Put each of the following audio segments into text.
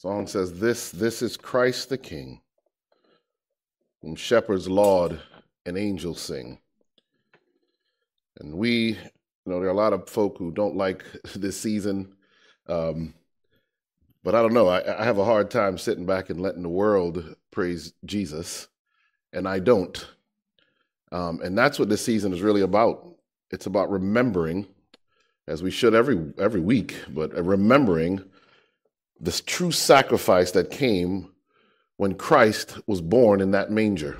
Song says, This, this is Christ the King, whom shepherds laud and angels sing. And we, you know, there are a lot of folk who don't like this season. Um, but I don't know. I, I have a hard time sitting back and letting the world praise Jesus, and I don't. Um, and that's what this season is really about. It's about remembering, as we should every every week, but remembering this true sacrifice that came when Christ was born in that manger.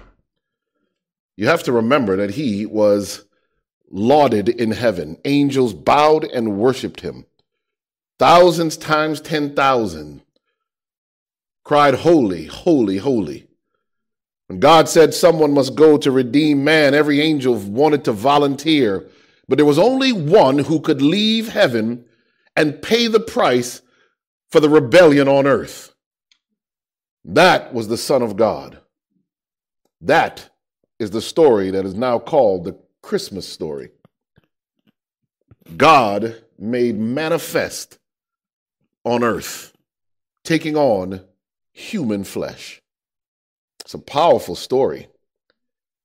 You have to remember that he was lauded in heaven. Angels bowed and worshiped him. Thousands times 10,000 cried, Holy, holy, holy. When God said someone must go to redeem man, every angel wanted to volunteer, but there was only one who could leave heaven and pay the price for the rebellion on earth. That was the Son of God. That is the story that is now called the Christmas story. God made manifest on earth, taking on human flesh. It's a powerful story.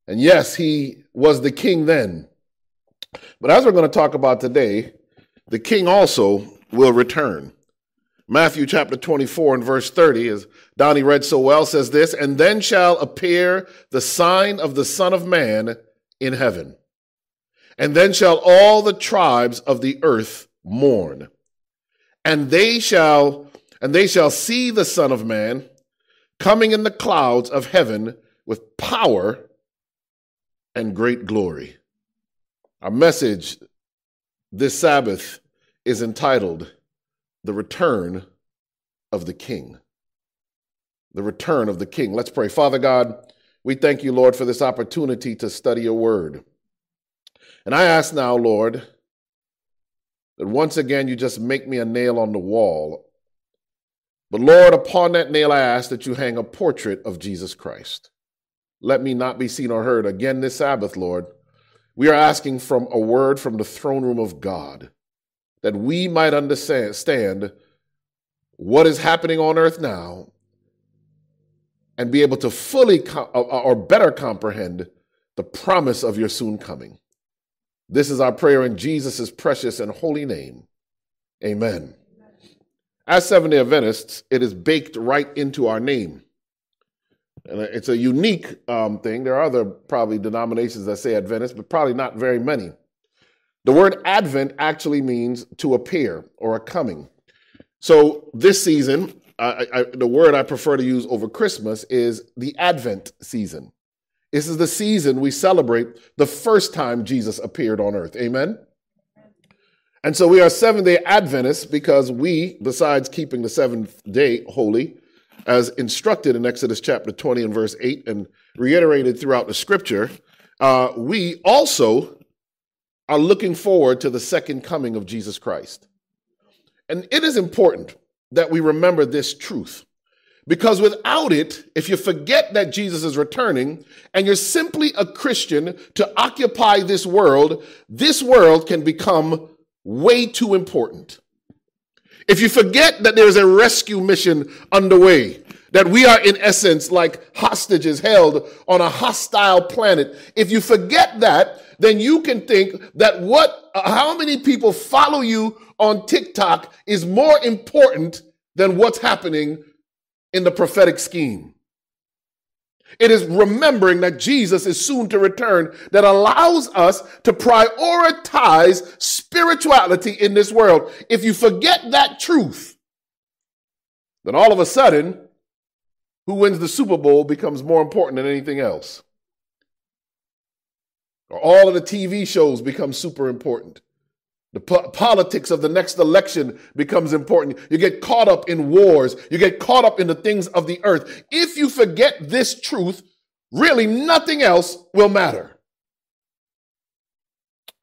And yes, he was the king then. But as we're going to talk about today, the king also will return. Matthew chapter 24 and verse 30, as Donnie read so well, says this And then shall appear the sign of the Son of Man in heaven. And then shall all the tribes of the earth mourn. And they shall and they shall see the Son of Man coming in the clouds of heaven with power and great glory. Our message this Sabbath is entitled the return of the King. The return of the King. Let's pray. Father God, we thank you, Lord, for this opportunity to study your word. And I ask now, Lord, that once again you just make me a nail on the wall. But Lord, upon that nail, I ask that you hang a portrait of Jesus Christ. Let me not be seen or heard again this Sabbath, Lord. We are asking from a word from the throne room of God that we might understand what is happening on earth now and be able to fully or better comprehend the promise of your soon coming. This is our prayer in Jesus' precious and holy name. Amen. As Seventh day Adventists, it is baked right into our name. And it's a unique um, thing. There are other probably denominations that say Adventist, but probably not very many. The word Advent actually means to appear or a coming. So this season, I, I, the word I prefer to use over Christmas is the Advent season. This is the season we celebrate the first time Jesus appeared on earth. Amen? And so we are Seventh day Adventists because we, besides keeping the seventh day holy, as instructed in Exodus chapter 20 and verse 8 and reiterated throughout the scripture, uh, we also are looking forward to the second coming of Jesus Christ. And it is important that we remember this truth. Because without it, if you forget that Jesus is returning and you're simply a Christian to occupy this world, this world can become way too important. If you forget that there's a rescue mission underway, that we are in essence like hostages held on a hostile planet, if you forget that, then you can think that what, how many people follow you on TikTok is more important than what's happening in the prophetic scheme. It is remembering that Jesus is soon to return that allows us to prioritize spirituality in this world. If you forget that truth, then all of a sudden, who wins the Super Bowl becomes more important than anything else or all of the TV shows become super important. The po- politics of the next election becomes important. You get caught up in wars. You get caught up in the things of the earth. If you forget this truth, really nothing else will matter.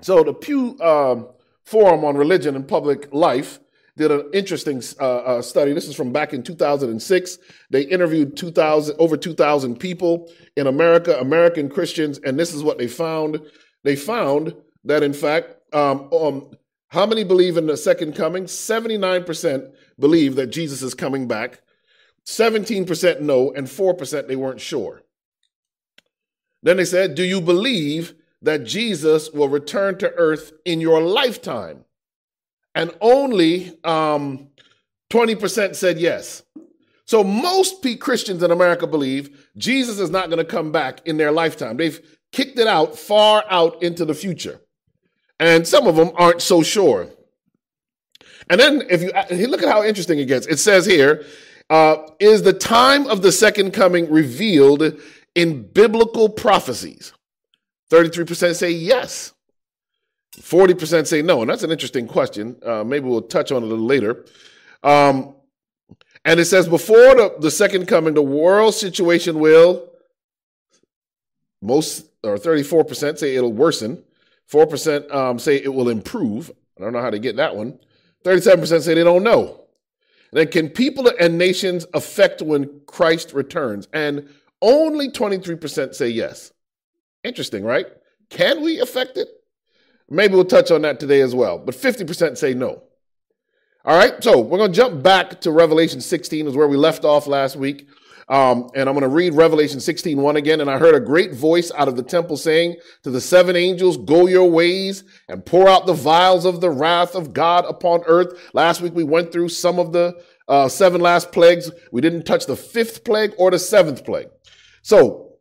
So the Pew um, Forum on Religion and Public Life did an interesting uh, uh, study. This is from back in 2006. They interviewed 2000 over 2,000 people in America, American Christians, and this is what they found. They found that in fact, um, um, how many believe in the second coming? 79% believe that Jesus is coming back. 17% no, and 4% they weren't sure. Then they said, Do you believe that Jesus will return to earth in your lifetime? And only um, 20% said yes. So most Christians in America believe Jesus is not going to come back in their lifetime. They've kicked it out far out into the future. And some of them aren't so sure. And then if you look at how interesting it gets, it says here, uh, is the time of the second coming revealed in biblical prophecies? 33% say yes. 40% say no. And that's an interesting question. Uh, maybe we'll touch on it a little later. Um, and it says, before the, the second coming, the world situation will, most or 34% say it'll worsen. 4% um, say it will improve. I don't know how to get that one. 37% say they don't know. And then, can people and nations affect when Christ returns? And only 23% say yes. Interesting, right? Can we affect it? Maybe we'll touch on that today as well. But 50% say no. All right, so we're going to jump back to Revelation 16, is where we left off last week. Um, and I'm going to read Revelation 16, 1 again. And I heard a great voice out of the temple saying to the seven angels, Go your ways and pour out the vials of the wrath of God upon earth. Last week we went through some of the uh, seven last plagues. We didn't touch the fifth plague or the seventh plague. So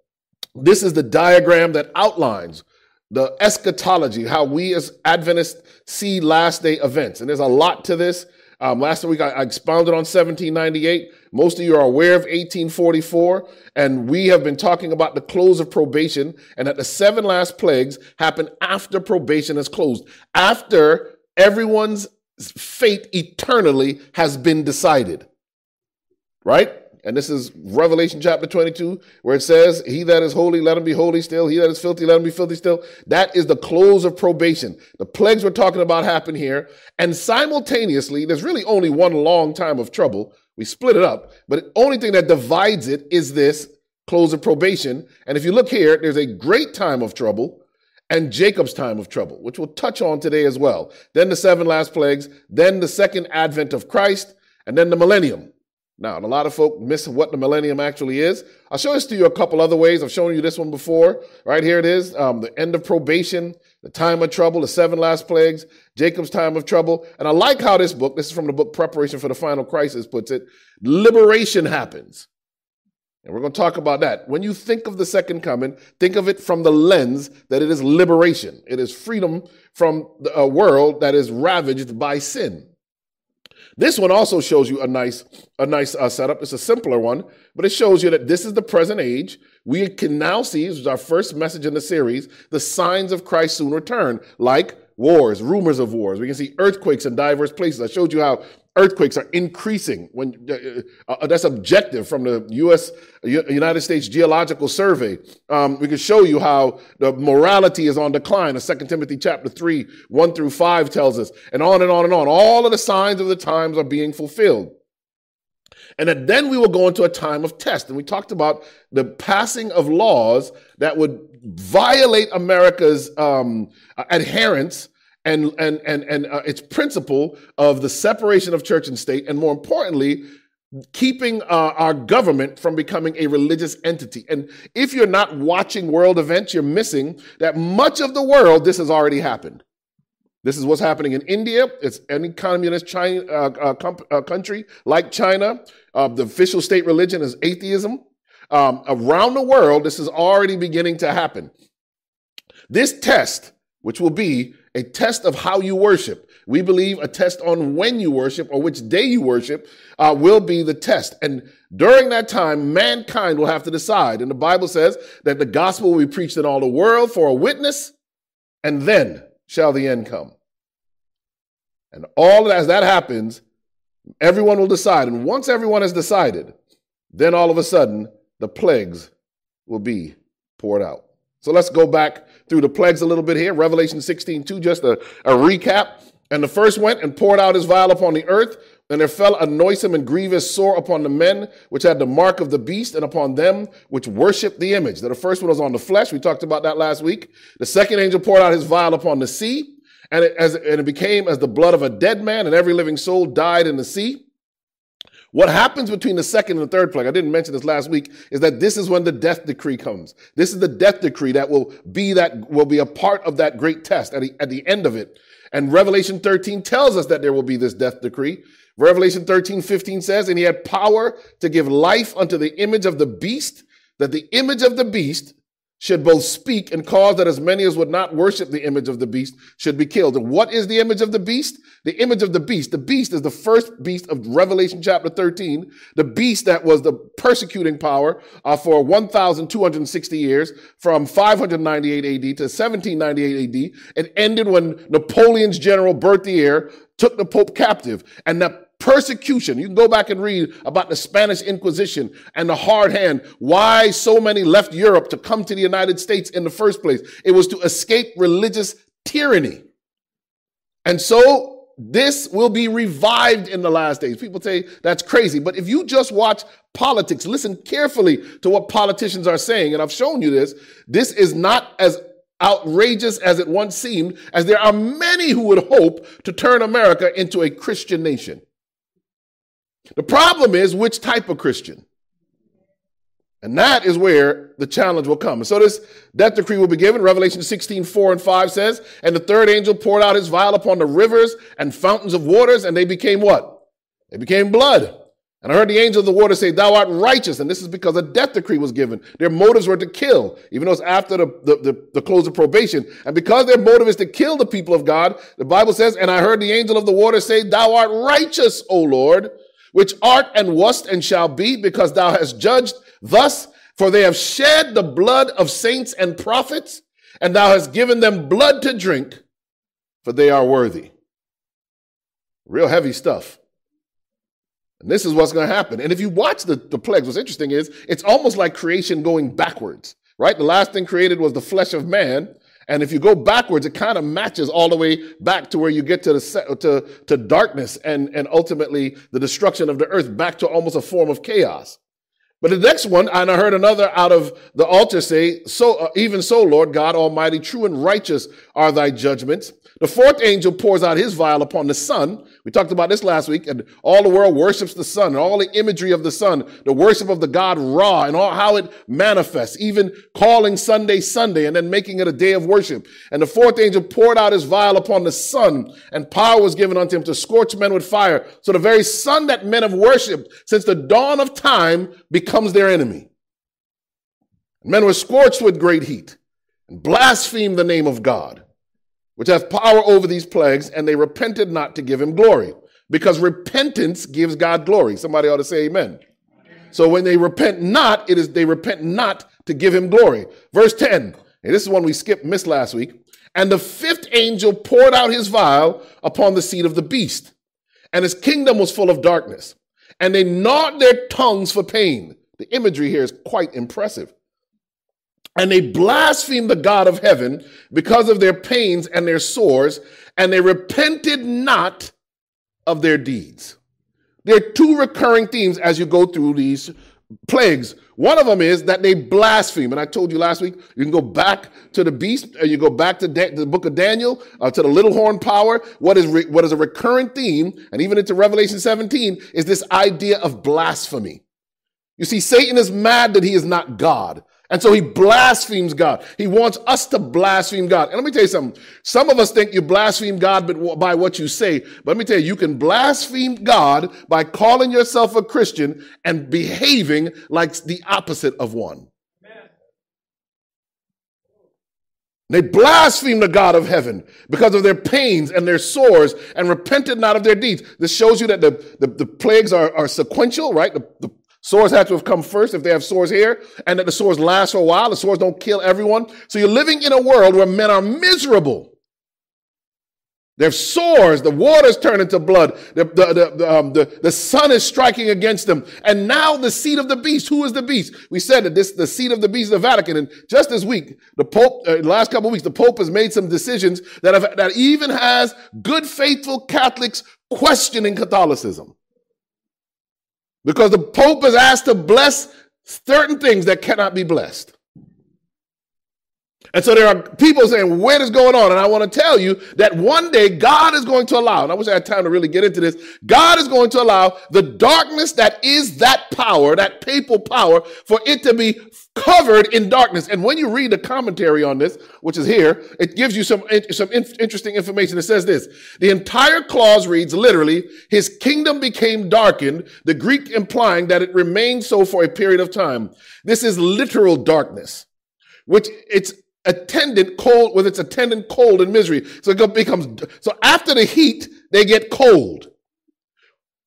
this is the diagram that outlines the eschatology, how we as Adventists see last day events. And there's a lot to this. Um, last week I, I expounded on 1798. Most of you are aware of 1844, and we have been talking about the close of probation, and that the seven last plagues happen after probation is closed, after everyone's fate eternally has been decided. Right? And this is Revelation chapter 22, where it says, He that is holy, let him be holy still. He that is filthy, let him be filthy still. That is the close of probation. The plagues we're talking about happen here. And simultaneously, there's really only one long time of trouble. We split it up, but the only thing that divides it is this close of probation. And if you look here, there's a great time of trouble and Jacob's time of trouble, which we'll touch on today as well. Then the seven last plagues, then the second advent of Christ, and then the millennium. Now, a lot of folk miss what the millennium actually is. I'll show this to you a couple other ways. I've shown you this one before. Right here it is um, the end of probation, the time of trouble, the seven last plagues, Jacob's time of trouble. And I like how this book, this is from the book Preparation for the Final Crisis, puts it liberation happens. And we're going to talk about that. When you think of the second coming, think of it from the lens that it is liberation, it is freedom from a world that is ravaged by sin. This one also shows you a nice, a nice uh, setup. It's a simpler one, but it shows you that this is the present age. We can now see, this is our first message in the series, the signs of Christ's soon return, like wars, rumors of wars. We can see earthquakes in diverse places. I showed you how earthquakes are increasing when uh, uh, that's objective from the U.S. United States Geological Survey. Um, we can show you how the morality is on decline. As Second Timothy chapter three, one through five tells us, and on and on and on. All of the signs of the times are being fulfilled. And that then we will go into a time of test. And we talked about the passing of laws that would violate America's um, adherence and and and and uh, its principle of the separation of church and state, and more importantly, keeping uh, our government from becoming a religious entity. And if you're not watching world events, you're missing that much of the world this has already happened. This is what's happening in India. It's any communist China, uh, uh, comp- uh, country like China. Uh, the official state religion is atheism. Um, around the world, this is already beginning to happen. This test, which will be a test of how you worship. We believe a test on when you worship or which day you worship uh, will be the test. And during that time, mankind will have to decide. And the Bible says that the gospel will be preached in all the world for a witness, and then shall the end come. And all as that happens, everyone will decide. And once everyone has decided, then all of a sudden, the plagues will be poured out. So let's go back through the plagues a little bit here. Revelation 16, 2, just a, a recap. And the first went and poured out his vial upon the earth. And there fell a noisome and grievous sore upon the men which had the mark of the beast and upon them which worshiped the image. The first one was on the flesh. We talked about that last week. The second angel poured out his vial upon the sea. And it, as, and it became as the blood of a dead man, and every living soul died in the sea. What happens between the second and the third plague, I didn't mention this last week, is that this is when the death decree comes. This is the death decree that will be that will be a part of that great test at the, at the end of it. And Revelation 13 tells us that there will be this death decree. Revelation 13, 15 says, and he had power to give life unto the image of the beast, that the image of the beast should both speak and cause that as many as would not worship the image of the beast should be killed. And what is the image of the beast? The image of the beast. The beast is the first beast of Revelation chapter 13, the beast that was the persecuting power uh, for 1,260 years from 598 AD to 1798 AD. It ended when Napoleon's general Berthier took the Pope captive. And that persecution. You can go back and read about the Spanish Inquisition and the hard hand. Why so many left Europe to come to the United States in the first place? It was to escape religious tyranny. And so this will be revived in the last days. People say that's crazy. But if you just watch politics, listen carefully to what politicians are saying. And I've shown you this. This is not as outrageous as it once seemed, as there are many who would hope to turn America into a Christian nation. The problem is which type of Christian? And that is where the challenge will come. And so this death decree will be given. Revelation 16, 4 and 5 says, And the third angel poured out his vial upon the rivers and fountains of waters, and they became what? They became blood. And I heard the angel of the water say, Thou art righteous. And this is because a death decree was given. Their motives were to kill, even though it's after the, the, the, the, close of probation. And because their motive is to kill the people of God, the Bible says, And I heard the angel of the water say, Thou art righteous, O Lord, which art and wast and shall be, because thou hast judged thus. For they have shed the blood of saints and prophets, and thou hast given them blood to drink, for they are worthy. Real heavy stuff. And this is what's going to happen. And if you watch the, the plagues, what's interesting is it's almost like creation going backwards, right? The last thing created was the flesh of man. And if you go backwards, it kind of matches all the way back to where you get to the to, to darkness and, and ultimately the destruction of the earth back to almost a form of chaos. But the next one, and I heard another out of the altar say, "So uh, even so, Lord God Almighty, true and righteous are thy judgments." The fourth angel pours out his vial upon the sun. We talked about this last week, and all the world worships the sun, and all the imagery of the sun, the worship of the god Ra, and all how it manifests, even calling Sunday Sunday and then making it a day of worship. And the fourth angel poured out his vial upon the sun, and power was given unto him to scorch men with fire. So the very sun that men have worshipped since the dawn of time becomes their enemy. Men were scorched with great heat and blasphemed the name of God which hath power over these plagues, and they repented not to give him glory. Because repentance gives God glory. Somebody ought to say amen. So when they repent not, it is they repent not to give him glory. Verse 10, and this is one we skipped, missed last week. And the fifth angel poured out his vial upon the seat of the beast, and his kingdom was full of darkness. And they gnawed their tongues for pain. The imagery here is quite impressive. And they blasphemed the God of heaven because of their pains and their sores, and they repented not of their deeds. There are two recurring themes as you go through these plagues. One of them is that they blaspheme. And I told you last week, you can go back to the beast, or you go back to da- the book of Daniel, uh, to the little horn power. What is, re- what is a recurring theme, and even into Revelation 17, is this idea of blasphemy. You see, Satan is mad that he is not God. And so he blasphemes God. He wants us to blaspheme God. And let me tell you something. Some of us think you blaspheme God by what you say. But let me tell you, you can blaspheme God by calling yourself a Christian and behaving like the opposite of one. They blasphemed the God of heaven because of their pains and their sores and repented not of their deeds. This shows you that the, the, the plagues are, are sequential, right? The, the Sores have to have come first if they have sores here, and that the sores last for a while. The sores don't kill everyone. So you're living in a world where men are miserable. They're sores. The waters turn into blood. The, the, the, the, um, the, the sun is striking against them. And now the seat of the beast. Who is the beast? We said that this the seat of the beast is the Vatican. And just this week, the Pope, uh, last couple of weeks, the Pope has made some decisions that, have, that even has good, faithful Catholics questioning Catholicism. Because the Pope is asked to bless certain things that cannot be blessed. And so there are people saying, what is going on? And I want to tell you that one day God is going to allow, and I wish I had time to really get into this, God is going to allow the darkness that is that power, that papal power, for it to be covered in darkness. And when you read the commentary on this, which is here, it gives you some, some interesting information. It says this, the entire clause reads literally, his kingdom became darkened, the Greek implying that it remained so for a period of time. This is literal darkness, which it's attendant cold with its attendant cold and misery. So it becomes, so after the heat, they get cold.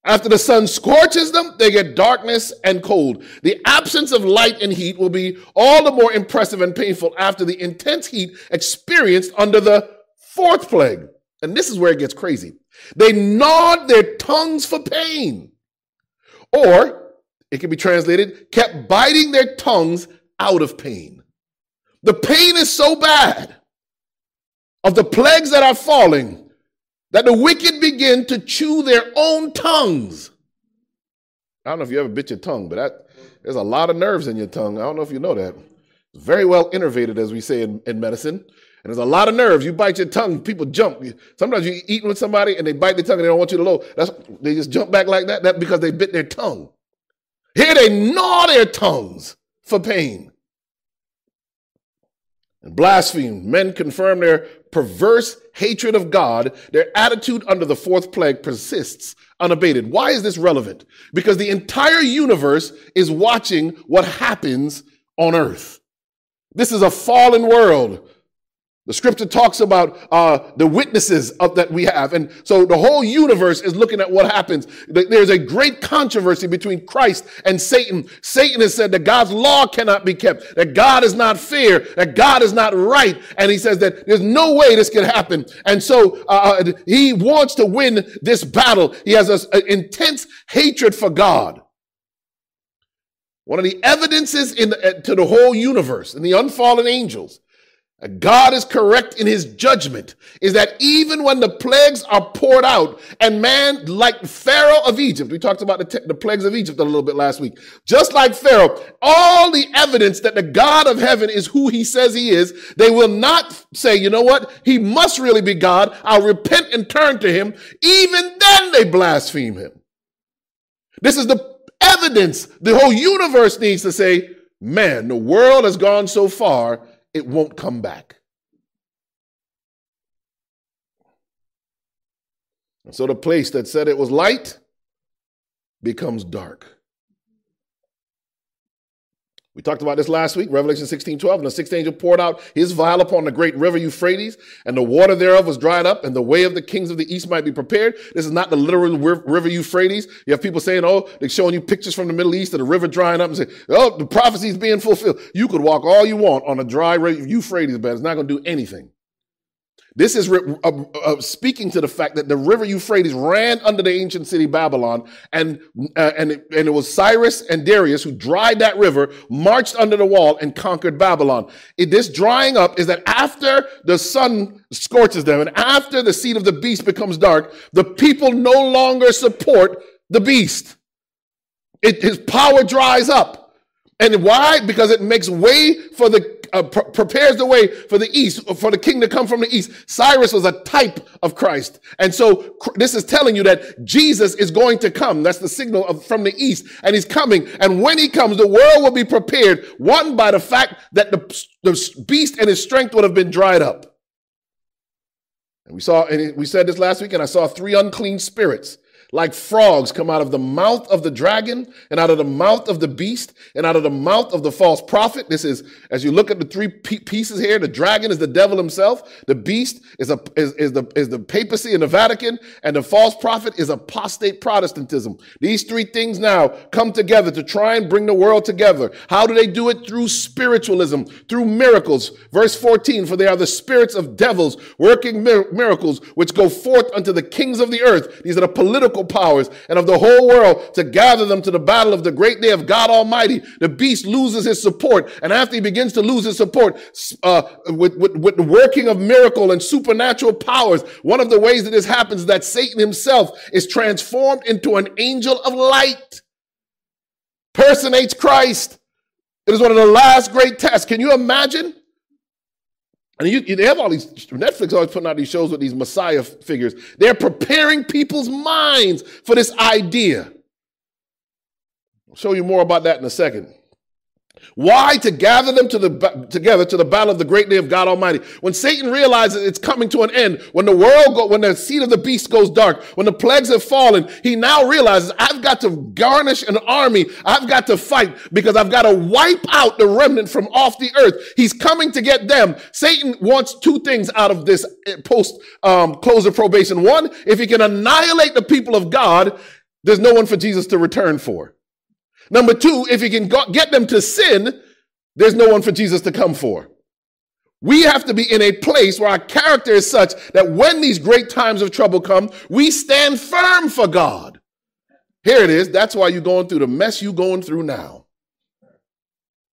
After the sun scorches them, they get darkness and cold. The absence of light and heat will be all the more impressive and painful after the intense heat experienced under the fourth plague. And this is where it gets crazy. They gnawed their tongues for pain. Or, it can be translated, kept biting their tongues out of pain. The pain is so bad of the plagues that are falling that the wicked begin to chew their own tongues. I don't know if you ever bit your tongue, but that, there's a lot of nerves in your tongue. I don't know if you know that. It's very well innervated, as we say in, in medicine. And there's a lot of nerves. You bite your tongue, people jump. Sometimes you're eating with somebody and they bite their tongue and they don't want you to low. That's they just jump back like that. That because they bit their tongue. Here they gnaw their tongues for pain and blaspheme. Men confirm their perverse hatred of God. Their attitude under the fourth plague persists unabated. Why is this relevant? Because the entire universe is watching what happens on earth. This is a fallen world. The scripture talks about uh, the witnesses of, that we have. And so the whole universe is looking at what happens. There's a great controversy between Christ and Satan. Satan has said that God's law cannot be kept, that God is not fair, that God is not right. And he says that there's no way this can happen. And so uh, uh he wants to win this battle. He has an intense hatred for God. One of the evidences in the, uh, to the whole universe and the unfallen angels God is correct in his judgment is that even when the plagues are poured out and man, like Pharaoh of Egypt, we talked about the, te- the plagues of Egypt a little bit last week, just like Pharaoh, all the evidence that the God of heaven is who he says he is, they will not say, you know what? He must really be God. I'll repent and turn to him. Even then they blaspheme him. This is the evidence the whole universe needs to say, man, the world has gone so far it won't come back. So the place that said it was light becomes dark. We talked about this last week, Revelation 16, 12. And the sixth angel poured out his vial upon the great river Euphrates, and the water thereof was dried up, and the way of the kings of the east might be prepared. This is not the literal river Euphrates. You have people saying, oh, they're showing you pictures from the Middle East of the river drying up and say, oh, the prophecy is being fulfilled. You could walk all you want on a dry river Euphrates, but it's not going to do anything. This is uh, uh, speaking to the fact that the river Euphrates ran under the ancient city Babylon, and uh, and it, and it was Cyrus and Darius who dried that river, marched under the wall, and conquered Babylon. It, this drying up is that after the sun scorches them, and after the seat of the beast becomes dark, the people no longer support the beast. It, his power dries up. And why? Because it makes way for the uh, pr- prepares the way for the east, for the king to come from the east. Cyrus was a type of Christ. And so this is telling you that Jesus is going to come. That's the signal of, from the east. And he's coming. And when he comes, the world will be prepared, one by the fact that the, the beast and his strength would have been dried up. And we saw, and we said this last week, and I saw three unclean spirits like frogs come out of the mouth of the dragon and out of the mouth of the beast and out of the mouth of the false prophet. This is, as you look at the three pieces here, the dragon is the devil himself. The beast is, a, is, is, the, is the papacy in the Vatican and the false prophet is apostate Protestantism. These three things now come together to try and bring the world together. How do they do it? Through spiritualism, through miracles. Verse 14, for they are the spirits of devils working miracles which go forth unto the kings of the earth. These are the political powers and of the whole world to gather them to the battle of the great day of God Almighty. The beast loses his support. And after he begins to lose his support, uh, with, with, with the working of miracle and supernatural powers, one of the ways that this happens is that Satan himself is transformed into an angel of light. Personates Christ. It is one of the last great tests. Can you imagine? And you, they have all these, Netflix always putting out these shows with these Messiah figures. They're preparing people's minds for this idea. I'll show you more about that in a second. Why? To gather them to the, together to the battle of the great day of God Almighty. When Satan realizes it's coming to an end, when the world, go, when the seed of the beast goes dark, when the plagues have fallen, he now realizes I've got to garnish an army. I've got to fight because I've got to wipe out the remnant from off the earth. He's coming to get them. Satan wants two things out of this eh, post um, close of probation. One, if he can annihilate the people of God, there's no one for Jesus to return for. Number two, if you can get them to sin, there's no one for Jesus to come for. We have to be in a place where our character is such that when these great times of trouble come, we stand firm for God. Here it is. That's why you're going through the mess you're going through now.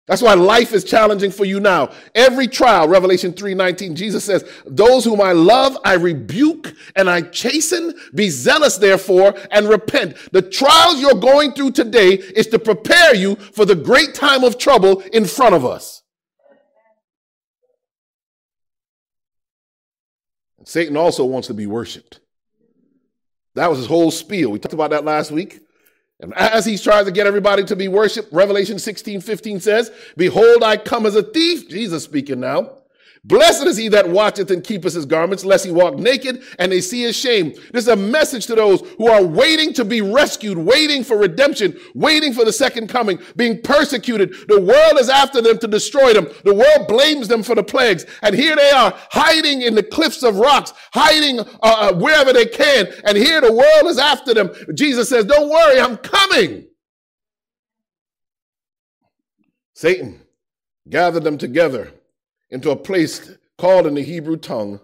That's why life is challenging for you now. Every trial, Revelation 3:19, Jesus says, "Those whom I love, I rebuke and I chasten. Be zealous therefore and repent." The trials you're going through today is to prepare you for the great time of trouble in front of us. Satan also wants to be worshiped. That was his whole spiel. We talked about that last week. And as he's trying to get everybody to be worshiped, Revelation 16, 15 says, Behold, I come as a thief, Jesus speaking now. Blessed is he that watcheth and keepeth his garments, lest he walk naked and they see his shame. This is a message to those who are waiting to be rescued, waiting for redemption, waiting for the second coming, being persecuted. The world is after them to destroy them. The world blames them for the plagues. And here they are hiding in the cliffs of rocks, hiding uh, uh wherever they can. And here the world is after them. Jesus says, Don't worry, I'm coming. Satan gathered them together into a place called in the Hebrew tongue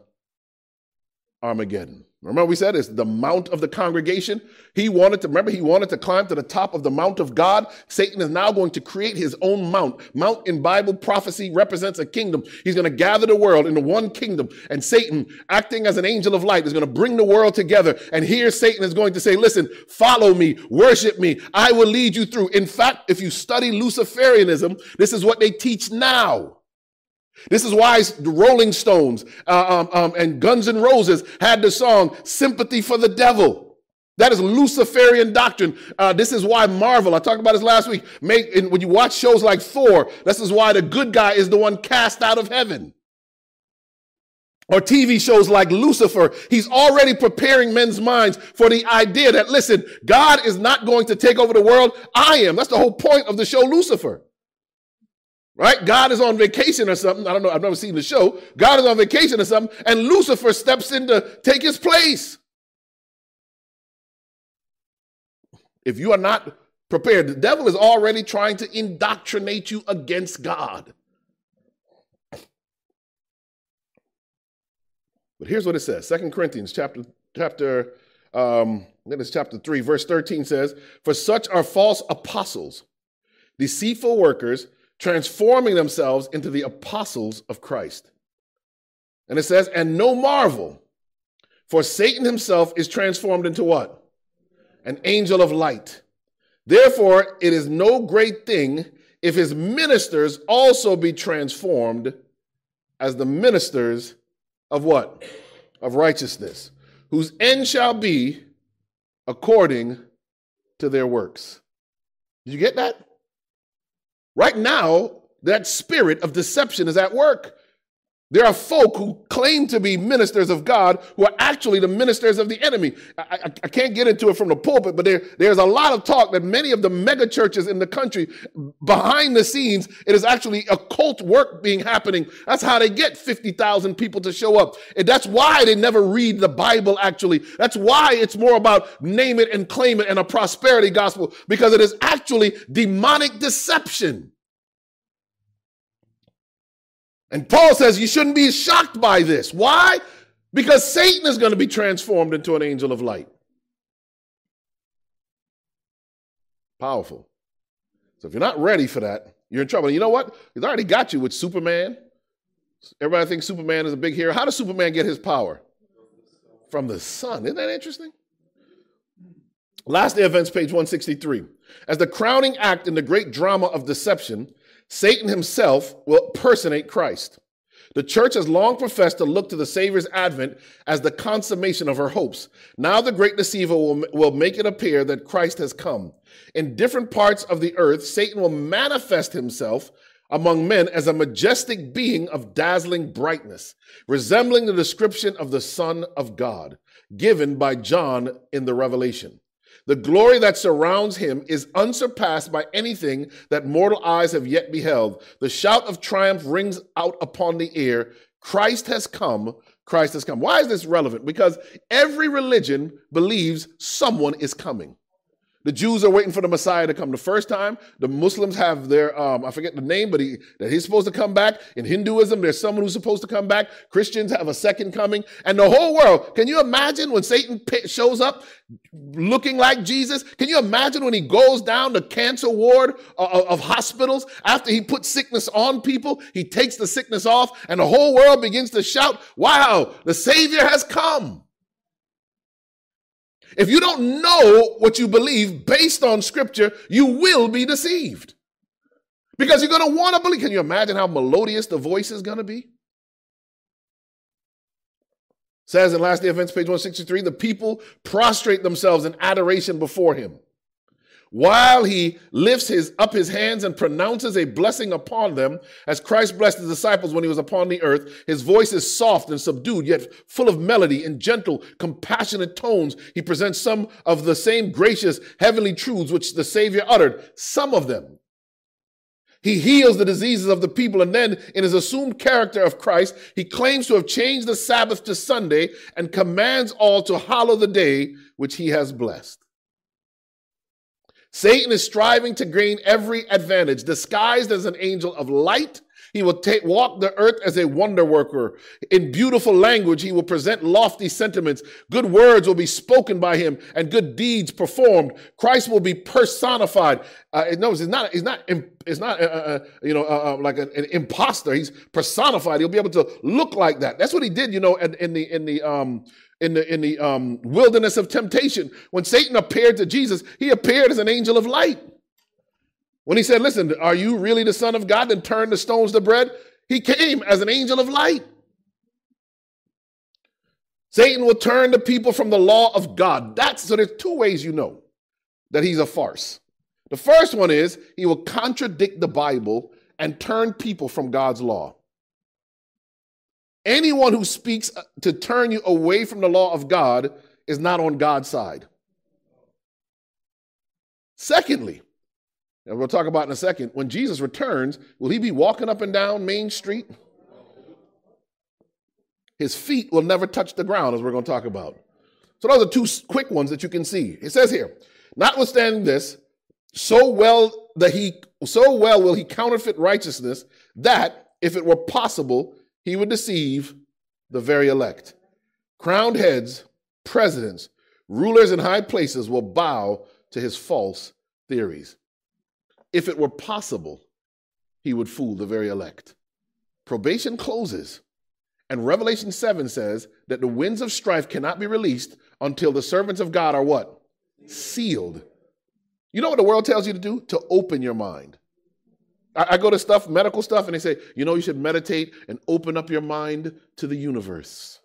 Armageddon. Remember, we said it's the mount of the congregation. He wanted to, remember, he wanted to climb to the top of the mount of God. Satan is now going to create his own mount. Mount in Bible prophecy represents a kingdom. He's going to gather the world into one kingdom. And Satan, acting as an angel of light, is going to bring the world together. And here Satan is going to say, listen, follow me, worship me. I will lead you through. In fact, if you study Luciferianism, this is what they teach now. This is why the Rolling Stones uh, um, um, and Guns N' Roses had the song Sympathy for the Devil. That is Luciferian doctrine. Uh, this is why Marvel, I talked about this last week, make, when you watch shows like Thor, this is why the good guy is the one cast out of heaven. Or TV shows like Lucifer, he's already preparing men's minds for the idea that, listen, God is not going to take over the world. I am. That's the whole point of the show Lucifer. Right? God is on vacation or something. I don't know. I've never seen the show. God is on vacation or something, and Lucifer steps in to take his place. If you are not prepared, the devil is already trying to indoctrinate you against God. But here's what it says. Second Corinthians chapter, chapter, um, then it's chapter 3, verse 13 says, For such are false apostles, deceitful workers, transforming themselves into the apostles of Christ. And it says, and no marvel, for Satan himself is transformed into what? An angel of light. Therefore, it is no great thing if his ministers also be transformed as the ministers of what? Of righteousness, whose end shall be according to their works. Did you get that? Right now, that spirit of deception is at work. There are folk who claim to be ministers of God who are actually the ministers of the enemy. I, I, I, can't get into it from the pulpit, but there, there's a lot of talk that many of the mega churches in the country, behind the scenes, it is actually occult work being happening. That's how they get 50,000 people to show up. And that's why they never read the Bible, actually. That's why it's more about name it and claim it and a prosperity gospel, because it is actually demonic deception. And Paul says you shouldn't be shocked by this. Why? Because Satan is going to be transformed into an angel of light. Powerful. So if you're not ready for that, you're in trouble. You know what? He's already got you with Superman. Everybody thinks Superman is a big hero. How does Superman get his power? From the sun. Isn't that interesting? Last day events, page 163. As the crowning act in the great drama of deception, Satan himself will personate Christ. The church has long professed to look to the Savior's advent as the consummation of her hopes. Now the great deceiver will, will make it appear that Christ has come. In different parts of the earth, Satan will manifest himself among men as a majestic being of dazzling brightness, resembling the description of the Son of God given by John in the Revelation. The glory that surrounds him is unsurpassed by anything that mortal eyes have yet beheld. The shout of triumph rings out upon the air. Christ has come. Christ has come. Why is this relevant? Because every religion believes someone is coming. The Jews are waiting for the Messiah to come the first time. The Muslims have their, um, I forget the name, but he, that he's supposed to come back. In Hinduism, there's someone who's supposed to come back. Christians have a second coming. And the whole world, can you imagine when Satan shows up looking like Jesus? Can you imagine when he goes down the cancer ward of, of hospitals after he puts sickness on people? He takes the sickness off and the whole world begins to shout, wow, the Savior has come. If you don't know what you believe based on scripture, you will be deceived. Because you're going to want to believe. Can you imagine how melodious the voice is going to be? Says in Last Day Events, page 163, the people prostrate themselves in adoration before him while he lifts his up his hands and pronounces a blessing upon them as christ blessed his disciples when he was upon the earth his voice is soft and subdued yet full of melody in gentle compassionate tones. He presents some of the same gracious heavenly truths which the savior uttered some of them. He heals the diseases of the people and then in his assumed character of christ he claims to have changed the sabbath to sunday and commands all to hallow the day which he has blessed Satan is striving to gain every advantage. Disguised as an angel of light, he will take, walk the earth as a wonder worker. In beautiful language, he will present lofty sentiments. Good words will be spoken by him and good deeds performed. Christ will be personified. Uh, no, it's not, it's not, it's not, uh, uh, uh you know, uh, uh, like an, an, imposter. He's personified. He'll be able to look like that. That's what he did, you know, in, in the, in the, um, in the, in the um, wilderness of temptation. When Satan appeared to Jesus, he appeared as an angel of light. When he said, Listen, are you really the Son of God? and turn the stones to bread. He came as an angel of light. Satan will turn the people from the law of God. That's so there's two ways you know that he's a farce. The first one is he will contradict the Bible and turn people from God's law. Anyone who speaks uh, to turn you away from the law of God is not on God's side. Secondly, and we'll talk about in a second, when Jesus returns, will he be walking up and down Main Street? His feet will never touch the ground, as we're going to talk about. So those are two quick ones that you can see. It says here, notwithstanding this, so well that he so well will he counterfeit righteousness that if it were possible, he would deceive the very elect. Crowned heads, presidents, rulers in high places will bow to his false theories. If it were possible, he would fool the very elect. Probation closes, and Revelation 7 says that the winds of strife cannot be released until the servants of God are what? Sealed. You know what the world tells you to do? To open your mind. I, go to stuff, medical stuff, and they say, you know, you should meditate and open up your mind to the universe.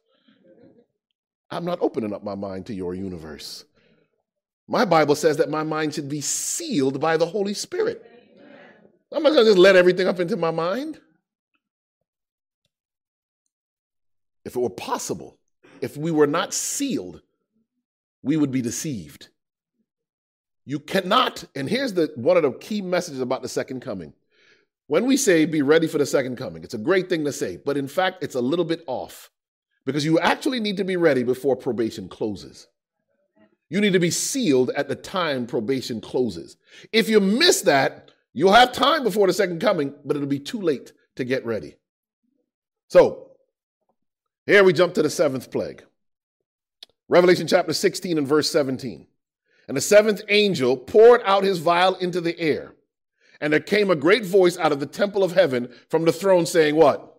I'm not opening up my mind to your universe. My Bible says that my mind should be sealed by the Holy Spirit. I'm not going to just let everything up into my mind. If it were possible, if we were not sealed, we would be deceived. You cannot, and here's the one of the key messages about the second coming. When we say be ready for the second coming, it's a great thing to say, but in fact, it's a little bit off because you actually need to be ready before probation closes. You need to be sealed at the time probation closes. If you miss that, you'll have time before the second coming, but it'll be too late to get ready. So, here we jump to the seventh plague. Revelation chapter 16 and verse 17. And the seventh angel poured out his vial into the air and there came a great voice out of the temple of heaven from the throne saying, What?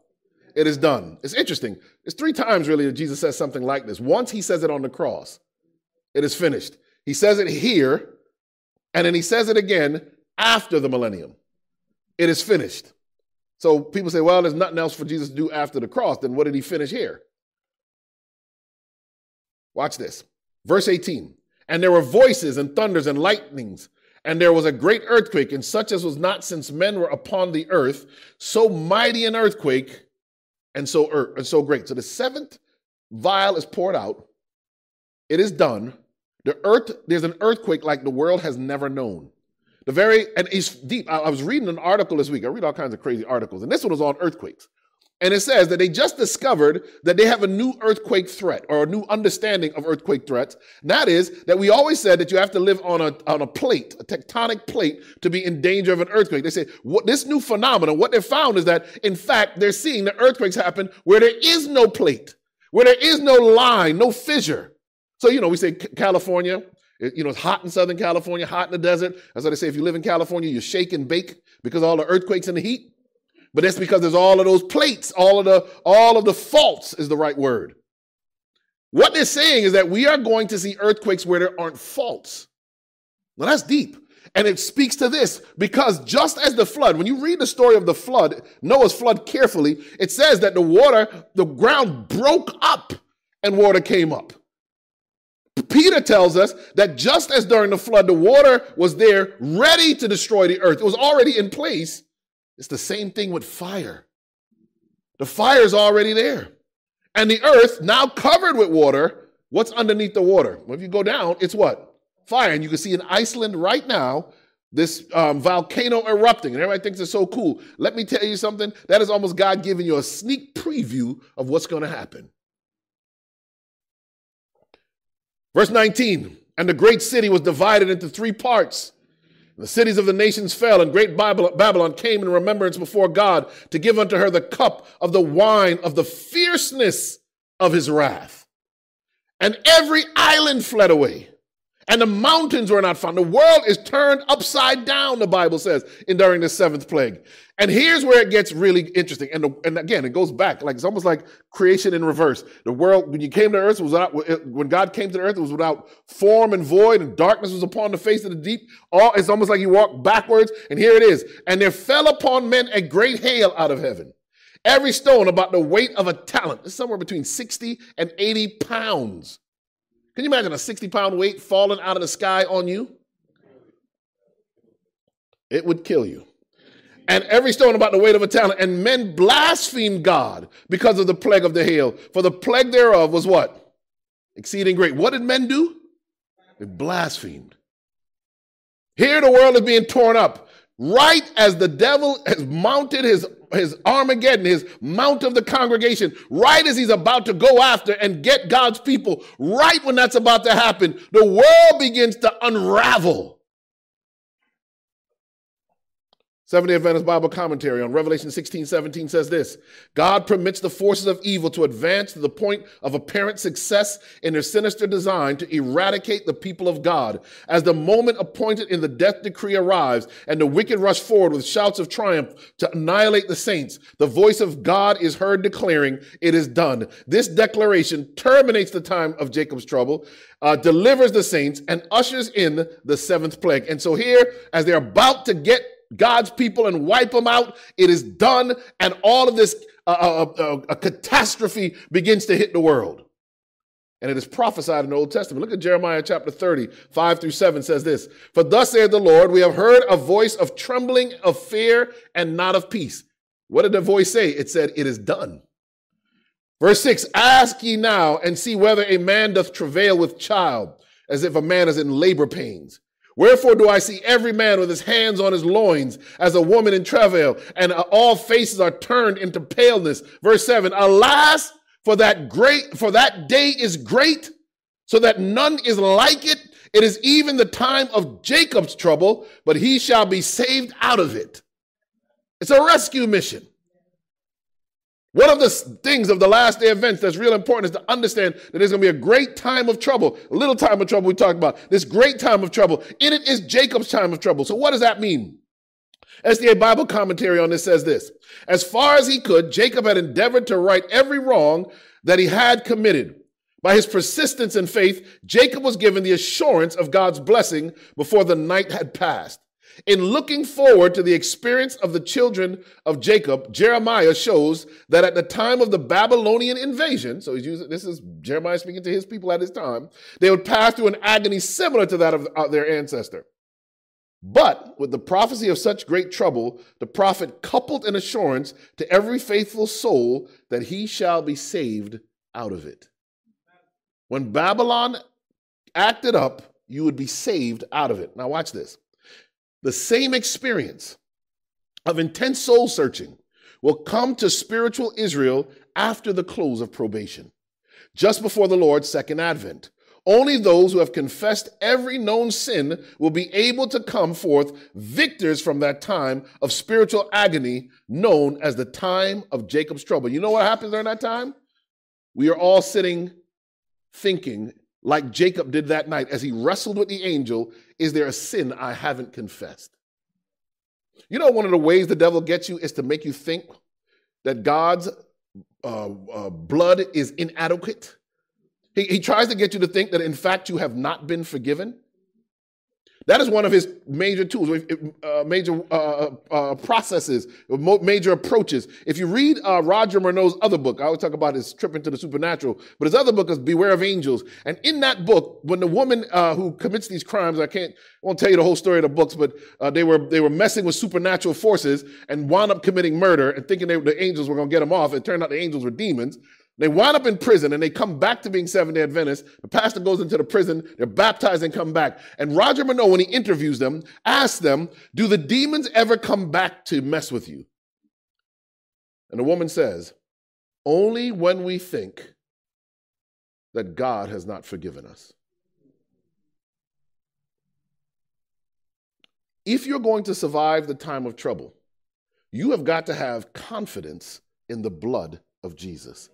It is done. It's interesting. It's three times really that Jesus says something like this. Once he says it on the cross, it is finished. He says it here, and then he says it again after the millennium. It is finished. So people say, well, there's nothing else for Jesus to do after the cross. Then what did he finish here? Watch this. Verse 18. And there were voices and thunders and lightnings, and there was a great earthquake, and such as was not since men were upon the earth, so mighty an earthquake, and so er- and so great. So the seventh vial is poured out. It is done. The earth, there's an earthquake like the world has never known. The very, and it's deep. I, I was reading an article this week. I read all kinds of crazy articles, and this one was on earthquakes. And it says that they just discovered that they have a new earthquake threat or a new understanding of earthquake threats. And that is that we always said that you have to live on a, on a plate, a tectonic plate, to be in danger of an earthquake. They say what this new phenomenon, what they found is that in fact, they're seeing the earthquakes happen where there is no plate, where there is no line, no fissure. So, you know, we say California, you know, it's hot in Southern California, hot in the desert. That's why they say if you live in California, you shake and bake because all the earthquakes and the heat. But that's because there's all of those plates, all of the all of the faults is the right word. What they're saying is that we are going to see earthquakes where there aren't faults. Now that's deep. And it speaks to this because just as the flood, when you read the story of the flood, Noah's flood carefully, it says that the water, the ground broke up and water came up. Peter tells us that just as during the flood, the water was there ready to destroy the earth, it was already in place. It's the same thing with fire. The fire is already there. And the earth, now covered with water, what's underneath the water? Well, if you go down, it's what? Fire. And you can see in Iceland right now, this um, volcano erupting, and everybody thinks it's so cool. Let me tell you something that is almost God giving you a sneak preview of what's going to happen. Verse 19 And the great city was divided into three parts. The cities of the nations fell, and great Babylon came in remembrance before God to give unto her the cup of the wine of the fierceness of his wrath. And every island fled away, and the mountains were not found. The world is turned upside down, the Bible says, in during the seventh plague. And here's where it gets really interesting. And, the, and again, it goes back like it's almost like creation in reverse. The world, when you came to earth, was without, when God came to earth, it was without form and void, and darkness was upon the face of the deep. All it's almost like you walk backwards. And here it is. And there fell upon men a great hail out of heaven. Every stone about the weight of a talent. It's somewhere between 60 and 80 pounds. Can you imagine a 60 pound weight falling out of the sky on you? It would kill you and every stone about the weight of a talent. And men blasphemed God because of the plague of the hail. For the plague thereof was what? Exceeding great. What did men do? They blasphemed. Here the world is being torn up. Right as the devil has mounted his, his Armageddon, his mount of the congregation, right as he's about to go after and get God's people, right when that's about to happen, the world begins to unravel. Seventh day Adventist Bible commentary on Revelation 16, 17 says this God permits the forces of evil to advance to the point of apparent success in their sinister design to eradicate the people of God. As the moment appointed in the death decree arrives and the wicked rush forward with shouts of triumph to annihilate the saints, the voice of God is heard declaring, It is done. This declaration terminates the time of Jacob's trouble, uh, delivers the saints, and ushers in the seventh plague. And so here, as they're about to get God's people and wipe them out. It is done, and all of this uh, uh, uh, a catastrophe begins to hit the world. And it is prophesied in the Old Testament. Look at Jeremiah chapter 30, 5 through 7 says this For thus saith the Lord, we have heard a voice of trembling, of fear, and not of peace. What did the voice say? It said, It is done. Verse 6 Ask ye now and see whether a man doth travail with child, as if a man is in labor pains. Wherefore do I see every man with his hands on his loins as a woman in travail, and all faces are turned into paleness. Verse 7 Alas, for that great, for that day is great, so that none is like it. It is even the time of Jacob's trouble, but he shall be saved out of it. It's a rescue mission. One of the things of the last day events that's real important is to understand that there's going to be a great time of trouble, a little time of trouble we talked about. This great time of trouble. In it is Jacob's time of trouble. So what does that mean? SDA Bible commentary on this says this. As far as he could, Jacob had endeavored to right every wrong that he had committed. By his persistence and faith, Jacob was given the assurance of God's blessing before the night had passed. In looking forward to the experience of the children of Jacob, Jeremiah shows that at the time of the Babylonian invasion, so he's using this is Jeremiah speaking to his people at his time, they would pass through an agony similar to that of uh, their ancestor. But with the prophecy of such great trouble, the prophet coupled an assurance to every faithful soul that he shall be saved out of it. When Babylon acted up, you would be saved out of it. Now, watch this. The same experience of intense soul searching will come to spiritual Israel after the close of probation, just before the Lord's second advent. Only those who have confessed every known sin will be able to come forth victors from that time of spiritual agony known as the time of Jacob's trouble. You know what happens during that time? We are all sitting thinking, like Jacob did that night as he wrestled with the angel, is there a sin I haven't confessed? You know, one of the ways the devil gets you is to make you think that God's uh, uh, blood is inadequate. He, he tries to get you to think that, in fact, you have not been forgiven. That is one of his major tools, uh, major uh, uh, processes, major approaches. If you read uh, Roger Morneau's other book, I always talk about his trip into the supernatural, but his other book is Beware of Angels. And in that book, when the woman uh, who commits these crimes, I can't, I won't tell you the whole story of the books, but uh, they were they were messing with supernatural forces and wound up committing murder and thinking they, the angels were going to get them off. It turned out the angels were demons. They wind up in prison and they come back to being Seventh day Adventists. The pastor goes into the prison, they're baptized and come back. And Roger Morneau, when he interviews them, asks them, Do the demons ever come back to mess with you? And the woman says, Only when we think that God has not forgiven us. If you're going to survive the time of trouble, you have got to have confidence in the blood of Jesus.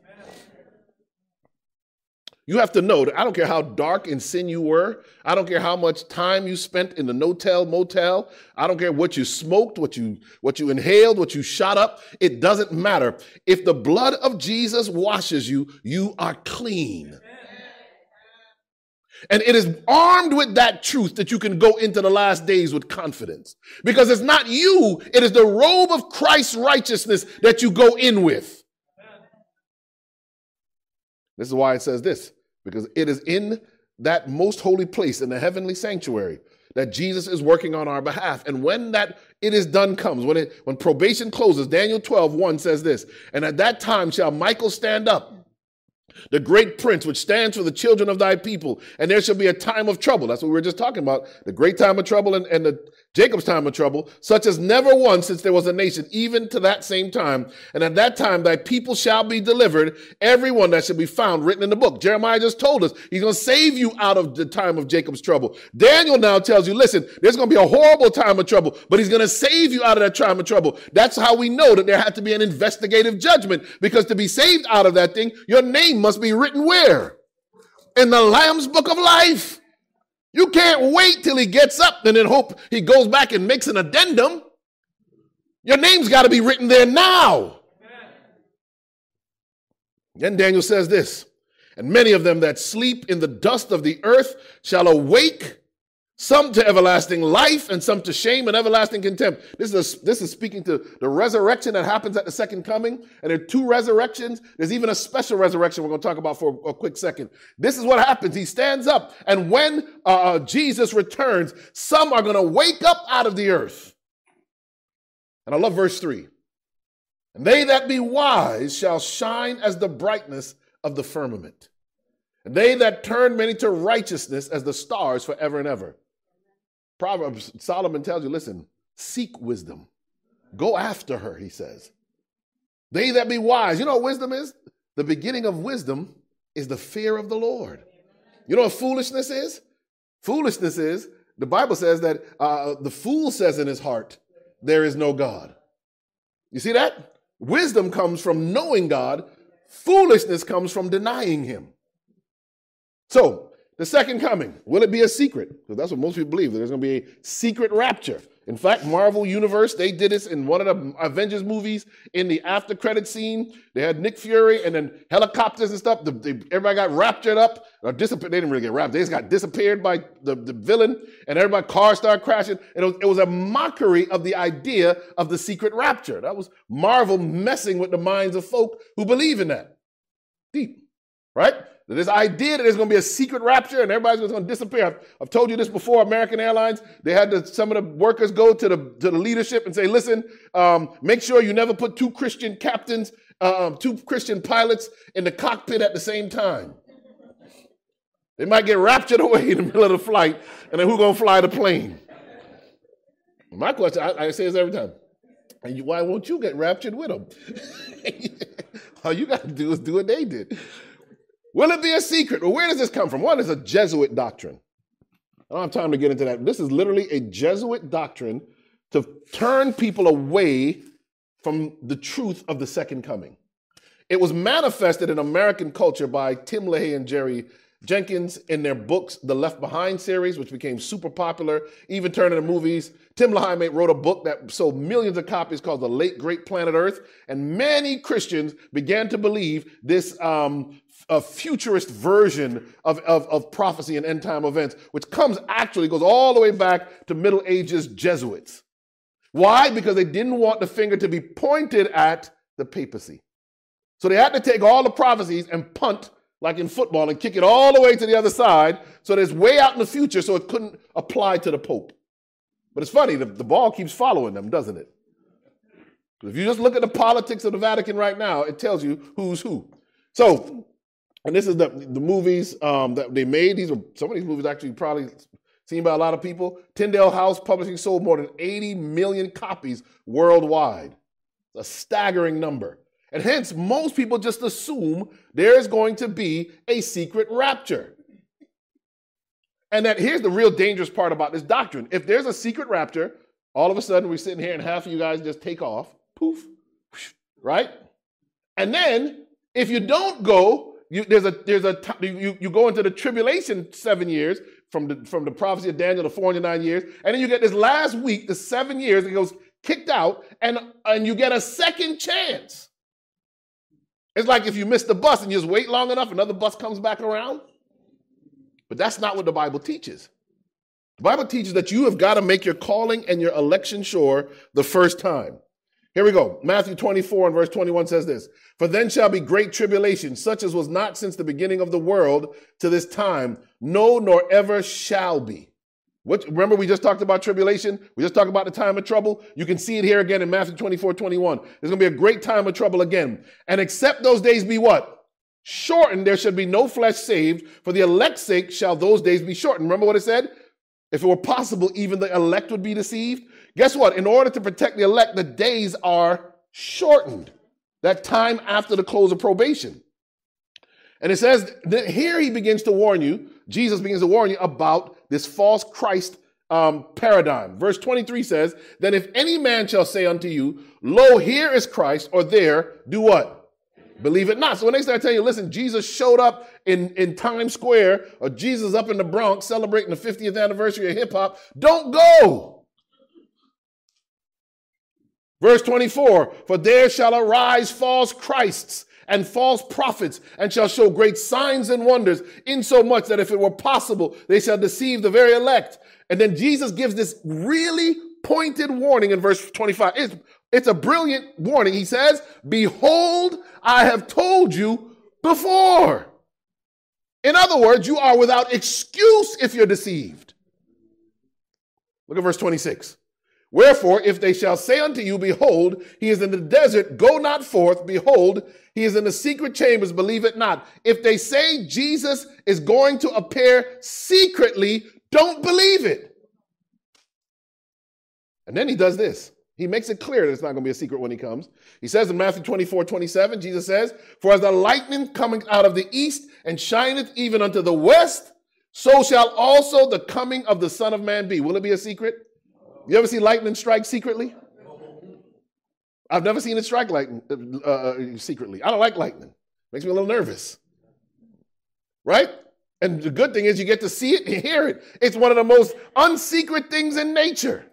You have to know that I don't care how dark in sin you were. I don't care how much time you spent in the no-tell motel. I don't care what you smoked, what you, what you inhaled, what you shot up. It doesn't matter. If the blood of Jesus washes you, you are clean. And it is armed with that truth that you can go into the last days with confidence. Because it's not you, it is the robe of Christ's righteousness that you go in with. This is why it says this, because it is in that most holy place in the heavenly sanctuary that Jesus is working on our behalf. And when that it is done comes, when it when probation closes, Daniel 12, 1 says this, and at that time shall Michael stand up, the great prince, which stands for the children of thy people, and there shall be a time of trouble. That's what we were just talking about, the great time of trouble and, and the Jacob's time of trouble, such as never once since there was a nation, even to that same time. And at that time, thy people shall be delivered, everyone that shall be found written in the book. Jeremiah just told us he's going to save you out of the time of Jacob's trouble. Daniel now tells you, listen, there's going to be a horrible time of trouble, but he's going to save you out of that time of trouble. That's how we know that there had to be an investigative judgment, because to be saved out of that thing, your name must be written where? In the Lamb's book of life. You can't wait till he gets up and then hope he goes back and makes an addendum. Your name's got to be written there now. Then Daniel says this, and many of them that sleep in the dust of the earth shall awake some to everlasting life and some to shame and everlasting contempt. This is, a, this is speaking to the resurrection that happens at the second coming. And there are two resurrections. There's even a special resurrection we're going to talk about for a quick second. This is what happens. He stands up, and when uh, Jesus returns, some are going to wake up out of the earth. And I love verse 3. And they that be wise shall shine as the brightness of the firmament. And they that turn many to righteousness as the stars forever and ever. Proverbs, Solomon tells you, listen, seek wisdom. Go after her, he says. They that be wise. You know what wisdom is? The beginning of wisdom is the fear of the Lord. You know what foolishness is? Foolishness is, the Bible says that uh, the fool says in his heart, there is no God. You see that? Wisdom comes from knowing God, foolishness comes from denying him. So, the second coming, will it be a secret? Because that's what most people believe. There's going to be a secret rapture. In fact, Marvel Universe, they did this in one of the Avengers movies in the after credit scene. They had Nick Fury and then helicopters and stuff. The, the, everybody got raptured up or disappeared. They didn't really get raptured. They just got disappeared by the, the villain and everybody cars started crashing. It was, it was a mockery of the idea of the secret rapture. That was Marvel messing with the minds of folk who believe in that. Deep, right? This idea that there's going to be a secret rapture and everybody's going to disappear. I've, I've, told you this before. American Airlines, they had the, some of the workers go to the, to the leadership and say, listen, um, make sure you never put two Christian captains, um, two Christian pilots in the cockpit at the same time. They might get raptured away in the middle of the flight, and then who's going to fly the plane? My question, I, I say this every time. And you, why won't you get raptured with them? All you got to do is do what they did. Will it be a secret? Well, where does this come from? One is a Jesuit doctrine. I don't have time to get into that. This is literally a Jesuit doctrine to turn people away from the truth of the second coming. It was manifested in American culture by Tim LaHaye and Jerry Jenkins in their books, the Left Behind series, which became super popular, even turned into movies. Tim LaHaye wrote a book that sold millions of copies called The Late Great Planet Earth. And many Christians began to believe this um, a futurist version of, of, of prophecy and end time events, which comes actually, goes all the way back to Middle Ages Jesuits. Why? Because they didn't want the finger to be pointed at the papacy. So they had to take all the prophecies and punt, like in football, and kick it all the way to the other side so that it's way out in the future so it couldn't apply to the Pope. But it's funny, the, the ball keeps following them, doesn't it? If you just look at the politics of the Vatican right now, it tells you who's who. So and this is the the movies um, that they made. These are some of these movies actually probably seen by a lot of people. Tyndale House Publishing sold more than 80 million copies worldwide. It's a staggering number. And hence, most people just assume there's going to be a secret rapture. And that here's the real dangerous part about this doctrine. If there's a secret rapture, all of a sudden we're sitting here and half of you guys just take off, poof, right? And then if you don't go, you, there's a there's a you, you go into the tribulation seven years from the from the prophecy of Daniel, the 409 years, and then you get this last week, the seven years, it goes kicked out, and and you get a second chance. It's like if you miss the bus and you just wait long enough, another bus comes back around. But that's not what the Bible teaches. The Bible teaches that you have got to make your calling and your election sure the first time. Here we go. Matthew 24 and verse 21 says this For then shall be great tribulation, such as was not since the beginning of the world to this time, no, nor ever shall be. What, remember, we just talked about tribulation. We just talked about the time of trouble. You can see it here again in Matthew 24 21. There's going to be a great time of trouble again. And except those days be what? Shortened, there should be no flesh saved. For the elect's sake shall those days be shortened. Remember what it said? If it were possible, even the elect would be deceived. Guess what? In order to protect the elect, the days are shortened. That time after the close of probation. And it says that here he begins to warn you, Jesus begins to warn you about this false Christ um, paradigm. Verse 23 says, Then if any man shall say unto you, Lo, here is Christ, or there, do what? Believe it not. So when they start telling you, listen, Jesus showed up in, in Times Square, or Jesus up in the Bronx celebrating the 50th anniversary of hip hop, don't go. Verse 24, for there shall arise false Christs and false prophets and shall show great signs and wonders insomuch that if it were possible, they shall deceive the very elect. And then Jesus gives this really pointed warning in verse 25. It's, it's a brilliant warning. He says, behold, I have told you before. In other words, you are without excuse if you're deceived. Look at verse 26. Wherefore, if they shall say unto you, Behold, he is in the desert, go not forth. Behold, he is in the secret chambers, believe it not. If they say Jesus is going to appear secretly, don't believe it. And then he does this. He makes it clear that it's not going to be a secret when he comes. He says in Matthew 24, 27, Jesus says, For as the lightning coming out of the east and shineth even unto the west, so shall also the coming of the Son of Man be. Will it be a secret? You ever see lightning strike secretly? I've never seen it strike lightning uh, uh, secretly. I don't like lightning. Makes me a little nervous. Right? And the good thing is you get to see it and hear it. It's one of the most unsecret things in nature.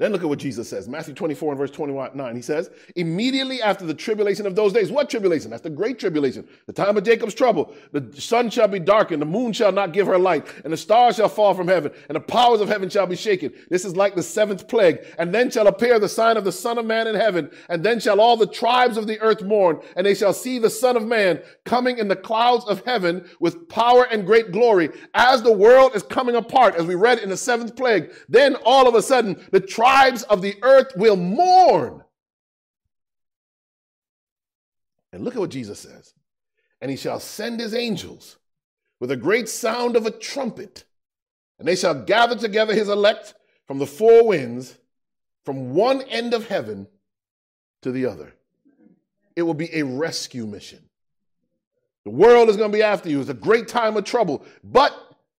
Then look at what Jesus says. Matthew 24 and verse 29. He says, Immediately after the tribulation of those days, what tribulation? That's the great tribulation, the time of Jacob's trouble. The sun shall be darkened, the moon shall not give her light, and the stars shall fall from heaven, and the powers of heaven shall be shaken. This is like the seventh plague. And then shall appear the sign of the Son of Man in heaven, and then shall all the tribes of the earth mourn, and they shall see the Son of Man coming in the clouds of heaven with power and great glory. As the world is coming apart, as we read in the seventh plague, then all of a sudden the tribes tribes of the earth will mourn. And look at what Jesus says. And he shall send his angels with a great sound of a trumpet, and they shall gather together his elect from the four winds, from one end of heaven to the other. It will be a rescue mission. The world is going to be after you. It's a great time of trouble. But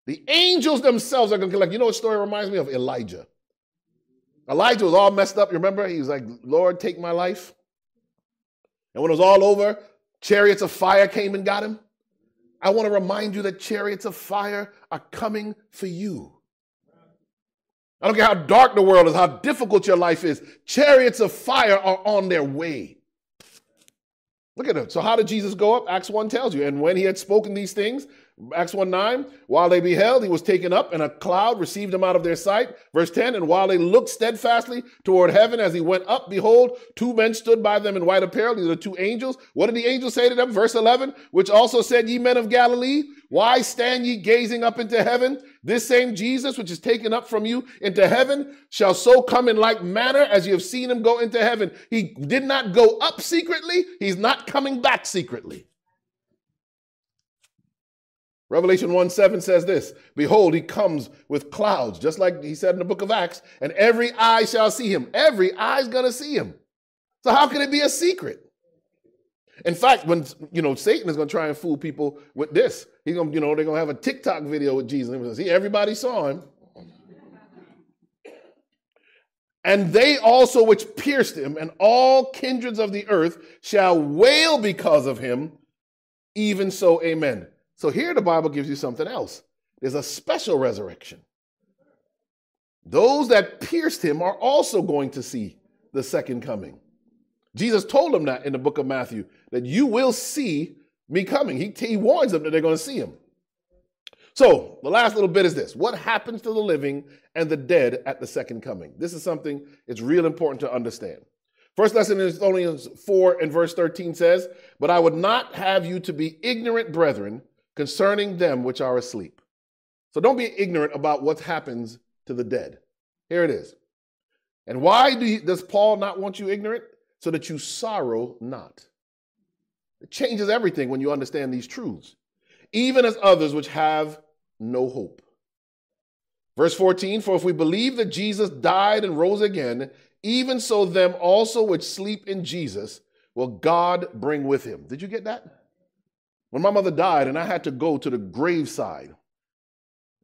the angels themselves are going to collect. You know what story reminds me of? Elijah. Elijah was all messed up. You remember? He was like, Lord, take my life. And when it was all over, chariots of fire came and got him. I want to remind you that chariots of fire are coming for you. I don't care how dark the world is, how difficult your life is. Chariots of fire are on their way. Look at it. So, how did Jesus go up? Acts 1 tells you. And when he had spoken these things, Acts 1 9, while they beheld, he was taken up, and a cloud received him out of their sight. Verse 10, and while they looked steadfastly toward heaven as he went up, behold, two men stood by them in white apparel. These are two angels. What did the angel say to them? Verse 11, which also said, Ye men of Galilee, why stand ye gazing up into heaven? This same Jesus, which is taken up from you into heaven, shall so come in like manner as you have seen him go into heaven. He did not go up secretly, he's not coming back secretly. Revelation 1 7 says this Behold, he comes with clouds, just like he said in the book of Acts, and every eye shall see him. Every eye's gonna see him. So how can it be a secret? In fact, when you know Satan is gonna try and fool people with this, he's gonna, you know, they're gonna have a TikTok video with Jesus. See, everybody saw him. And they also which pierced him, and all kindreds of the earth shall wail because of him. Even so, amen. So here the Bible gives you something else. There's a special resurrection. Those that pierced him are also going to see the second coming. Jesus told them that in the book of Matthew, that you will see me coming. He, he warns them that they're going to see him. So the last little bit is this what happens to the living and the dead at the second coming? This is something it's real important to understand. First lesson in Thessalonians 4 and verse 13 says, But I would not have you to be ignorant, brethren, concerning them which are asleep. So don't be ignorant about what happens to the dead. Here it is. And why do does Paul not want you ignorant? So that you sorrow not. It changes everything when you understand these truths, even as others which have no hope. Verse 14 For if we believe that Jesus died and rose again, even so them also which sleep in Jesus will God bring with him. Did you get that? When my mother died and I had to go to the graveside,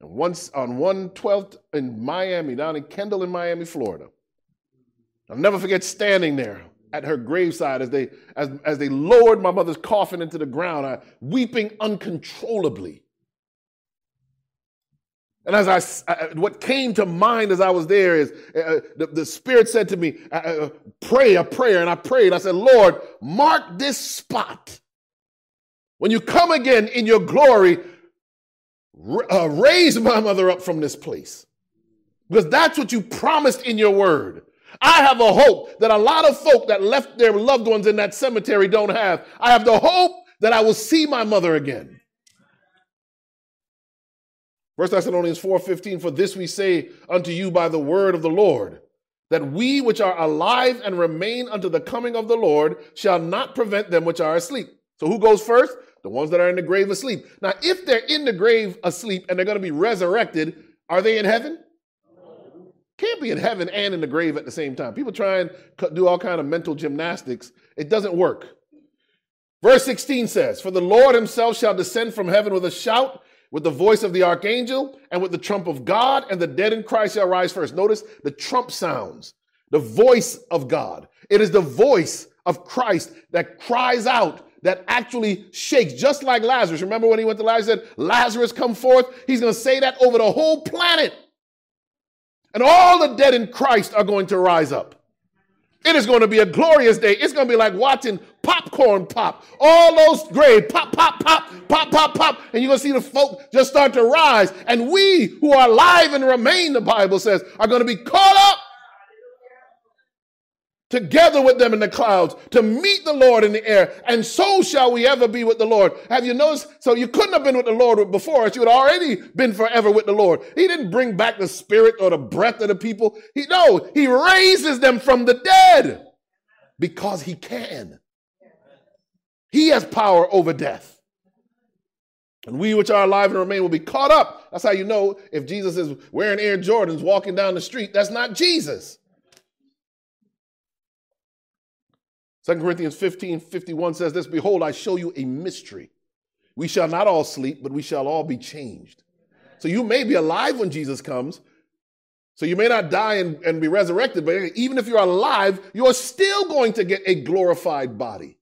and once on 112th in Miami, down in Kendall in Miami, Florida. I'll never forget standing there at her graveside as they as, as they lowered my mother's coffin into the ground, I, weeping uncontrollably. And as I, I, what came to mind as I was there is uh, uh the, the Spirit said to me, uh, uh, "Pray a prayer," and I prayed. I said, "Lord, mark this spot when you come again in your glory, uh, raise my mother up from this place. Because that's what you promised in your word. I have a hope that a lot of folk that left their loved ones in that cemetery don't have. I have the hope that I will see my mother again. First Thessalonians 4:15 For this we say unto you by the word of the Lord that we which are alive and remain unto the coming of the Lord shall not prevent them which are asleep. So who goes first? The ones that are in the grave asleep. Now, if they're in the grave asleep and they're going to be resurrected, are they in heaven? Can't be in heaven and in the grave at the same time. People try and do all kind of mental gymnastics. It doesn't work. Verse 16 says, For the Lord himself shall descend from heaven with a shout, with the voice of the archangel, and with the trump of God, and the dead in Christ shall rise first. Notice the trump sounds, the voice of God. It is the voice of Christ that cries out that actually shakes, just like Lazarus. Remember when he went to Lazarus said, Lazarus, come forth? He's going to say that over the whole planet. And all the dead in Christ are going to rise up. It is going to be a glorious day. It's going to be like watching popcorn pop. All those graves pop, pop, pop, pop, pop, pop. And you're going to see the folk just start to rise. And we who are alive and remain, the Bible says, are going to be caught up together with them in the clouds to meet the Lord in the air. And so shall we ever be with the Lord. Have you noticed? So you couldn't have been with the Lord before us. You had already been forever with the Lord. He didn't bring back the spirit or the breath of the people. He, no, he raises them from the dead because he can. He has power over death. And we which are alive and remain will be caught up. That's how you know if Jesus is wearing Air Jordans walking down the street, that's not Jesus. 2 Corinthians 15 51 says this Behold, I show you a mystery. We shall not all sleep, but we shall all be changed. So you may be alive when Jesus comes. So you may not die and, and be resurrected, but even if you're alive, you're still going to get a glorified body.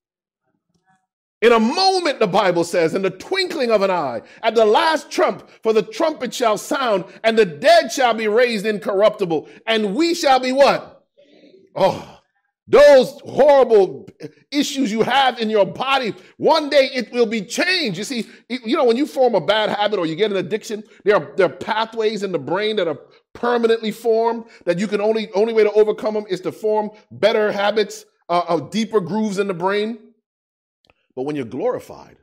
In a moment, the Bible says, in the twinkling of an eye, at the last trump, for the trumpet shall sound, and the dead shall be raised incorruptible, and we shall be what? Oh, those horrible issues you have in your body, one day it will be changed. You see, you know, when you form a bad habit or you get an addiction, there are, there are pathways in the brain that are permanently formed that you can only, only way to overcome them is to form better habits, uh, uh, deeper grooves in the brain. But when you're glorified,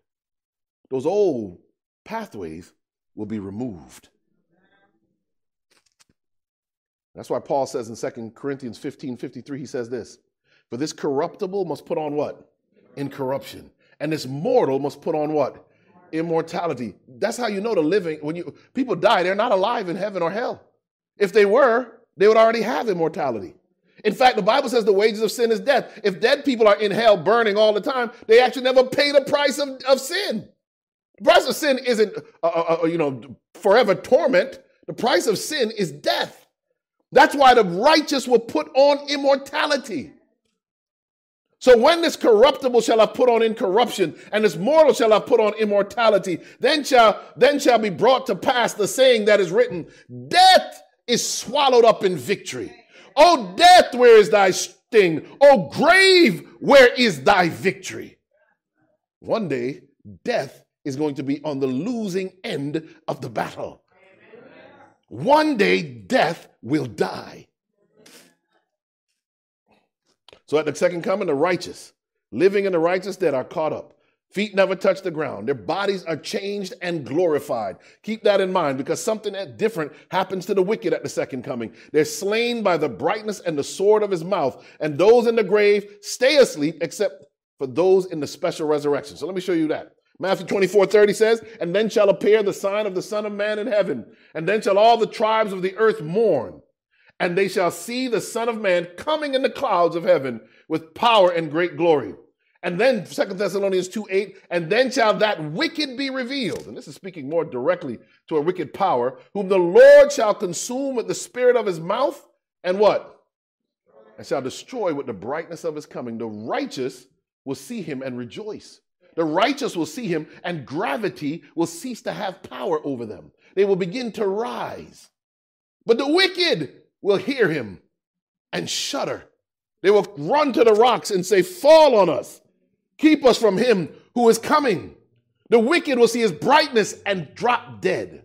those old pathways will be removed. That's why Paul says in 2 Corinthians 15 53, he says this for this corruptible must put on what? Incorruption. And this mortal must put on what? Immortality. That's how you know the living. When you people die, they're not alive in heaven or hell. If they were, they would already have immortality. In fact, the Bible says the wages of sin is death. If dead people are in hell burning all the time, they actually never pay the price of, of sin. The price of sin isn't, uh, uh, uh, you know, forever torment. The price of sin is death. That's why the righteous will put on immortality. So when this corruptible shall have put on incorruption, and this mortal shall have put on immortality, then shall then shall be brought to pass the saying that is written: Death is swallowed up in victory. O death, where is thy sting? O grave, where is thy victory? One day, death is going to be on the losing end of the battle. One day, death will die. So at the second coming, the righteous, living in the righteous dead, are caught up. Feet never touch the ground. Their bodies are changed and glorified. Keep that in mind because something different happens to the wicked at the second coming. They're slain by the brightness and the sword of his mouth, and those in the grave stay asleep except for those in the special resurrection. So let me show you that. Matthew 24, 30 says, And then shall appear the sign of the Son of Man in heaven, and then shall all the tribes of the earth mourn and they shall see the Son of Man coming in the clouds of heaven with power and great glory. And then Second Thessalonians 2 8, and then shall that wicked be revealed. And this is speaking more directly to a wicked power, whom the Lord shall consume with the spirit of his mouth, and what? And shall destroy with the brightness of his coming. The righteous will see him and rejoice. The righteous will see him, and gravity will cease to have power over them. They will begin to rise. But the wicked will hear him and shudder. They will run to the rocks and say, Fall on us. Keep us from him who is coming. The wicked will see his brightness and drop dead.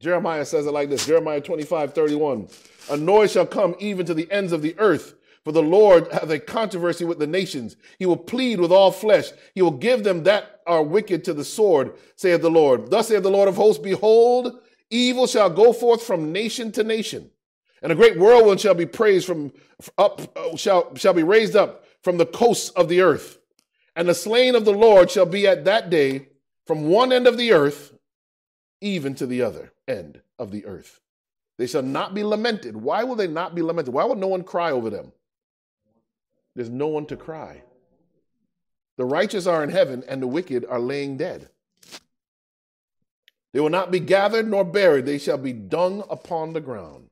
Jeremiah says it like this Jeremiah 25, 31. A noise shall come even to the ends of the earth, for the Lord hath a controversy with the nations. He will plead with all flesh. He will give them that are wicked to the sword, saith the Lord. Thus saith the Lord of hosts, Behold, Evil shall go forth from nation to nation, and a great whirlwind shall be praised from up uh, shall shall be raised up from the coasts of the earth. And the slain of the Lord shall be at that day from one end of the earth even to the other end of the earth. They shall not be lamented. Why will they not be lamented? Why will no one cry over them? There's no one to cry. The righteous are in heaven, and the wicked are laying dead. They will not be gathered nor buried, they shall be dung upon the ground.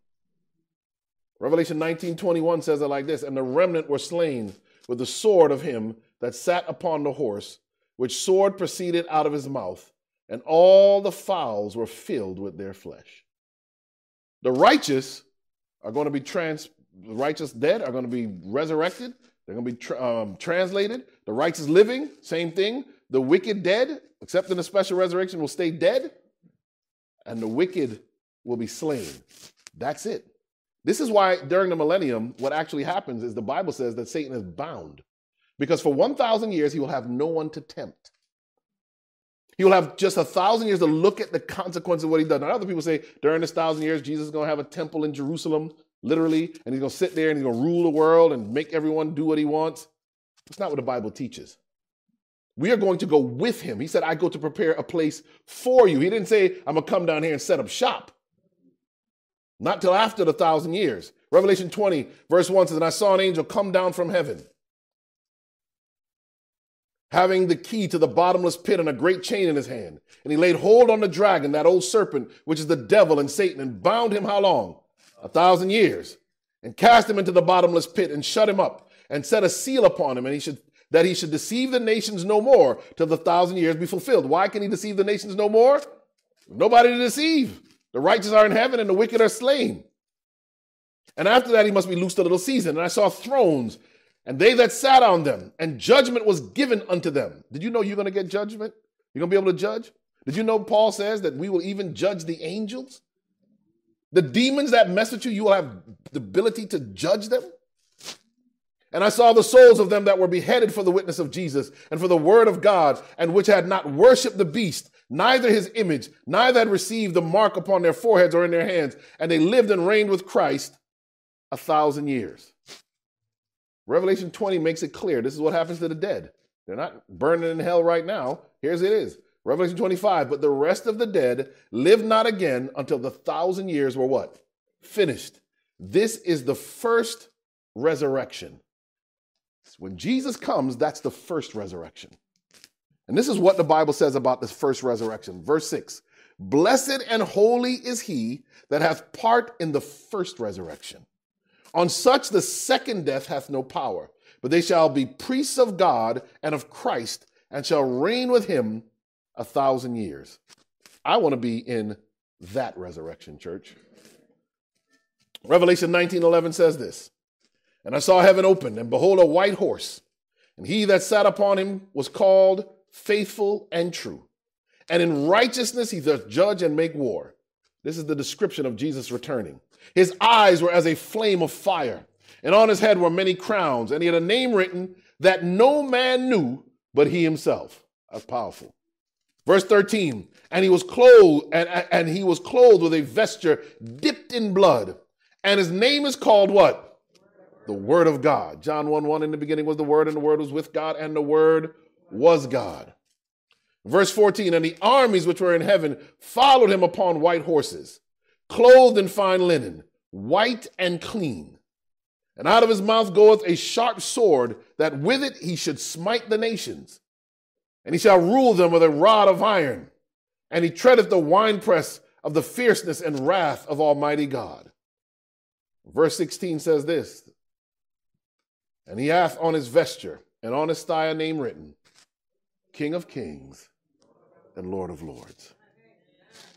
Revelation 19 21 says it like this And the remnant were slain with the sword of him that sat upon the horse, which sword proceeded out of his mouth, and all the fowls were filled with their flesh. The righteous are going to be trans, the righteous dead are going to be resurrected. They're going to be tra- um, translated. The righteous living, same thing. The wicked dead, except in a special resurrection, will stay dead. And the wicked will be slain. That's it. This is why during the millennium, what actually happens is the Bible says that Satan is bound. Because for 1,000 years, he will have no one to tempt. He will have just a thousand years to look at the consequences of what he does. Now, other people say during this thousand years, Jesus is going to have a temple in Jerusalem, literally, and he's going to sit there and he's going to rule the world and make everyone do what he wants. That's not what the Bible teaches. We are going to go with him. He said, I go to prepare a place for you. He didn't say, I'm going to come down here and set up shop. Not till after the thousand years. Revelation 20, verse 1 says, And I saw an angel come down from heaven having the key to the bottomless pit and a great chain in his hand. And he laid hold on the dragon, that old serpent, which is the devil and Satan, and bound him how long? A thousand years. And cast him into the bottomless pit and shut him up and set a seal upon him and he should that he should deceive the nations no more till the thousand years be fulfilled. Why can he deceive the nations no more? Nobody to deceive. The righteous are in heaven and the wicked are slain. And after that, he must be loosed a little season. And I saw thrones and they that sat on them, and judgment was given unto them. Did you know you're going to get judgment? You're going to be able to judge? Did you know Paul says that we will even judge the angels? The demons that mess with you, you will have the ability to judge them. And I saw the souls of them that were beheaded for the witness of Jesus and for the word of God, and which had not worshiped the beast, neither his image, neither had received the mark upon their foreheads or in their hands, and they lived and reigned with Christ a thousand years. Revelation 20 makes it clear this is what happens to the dead. They're not burning in hell right now. Here's it is. Revelation 25, but the rest of the dead lived not again until the thousand years were what? Finished. This is the first resurrection. When Jesus comes, that's the first resurrection. And this is what the Bible says about this first resurrection. Verse 6 Blessed and holy is he that hath part in the first resurrection. On such the second death hath no power, but they shall be priests of God and of Christ, and shall reign with him a thousand years. I want to be in that resurrection, church. Revelation 19:11 says this, And I saw heaven open, and behold a white horse, and he that sat upon him was called faithful and true. And in righteousness he doth judge and make war. This is the description of Jesus returning. His eyes were as a flame of fire, and on his head were many crowns, and he had a name written that no man knew but he himself. That's powerful. Verse 13, and he was clothed, and, and he was clothed with a vesture dipped in blood, and his name is called what? The Word of God. John 1 1 in the beginning was the Word, and the Word was with God, and the Word was God. Verse 14, and the armies which were in heaven followed him upon white horses clothed in fine linen, white and clean. And out of his mouth goeth a sharp sword, that with it he should smite the nations. And he shall rule them with a rod of iron. And he treadeth the winepress of the fierceness and wrath of Almighty God. Verse 16 says this And he hath on his vesture and on his thigh a name written King of Kings and Lord of Lords.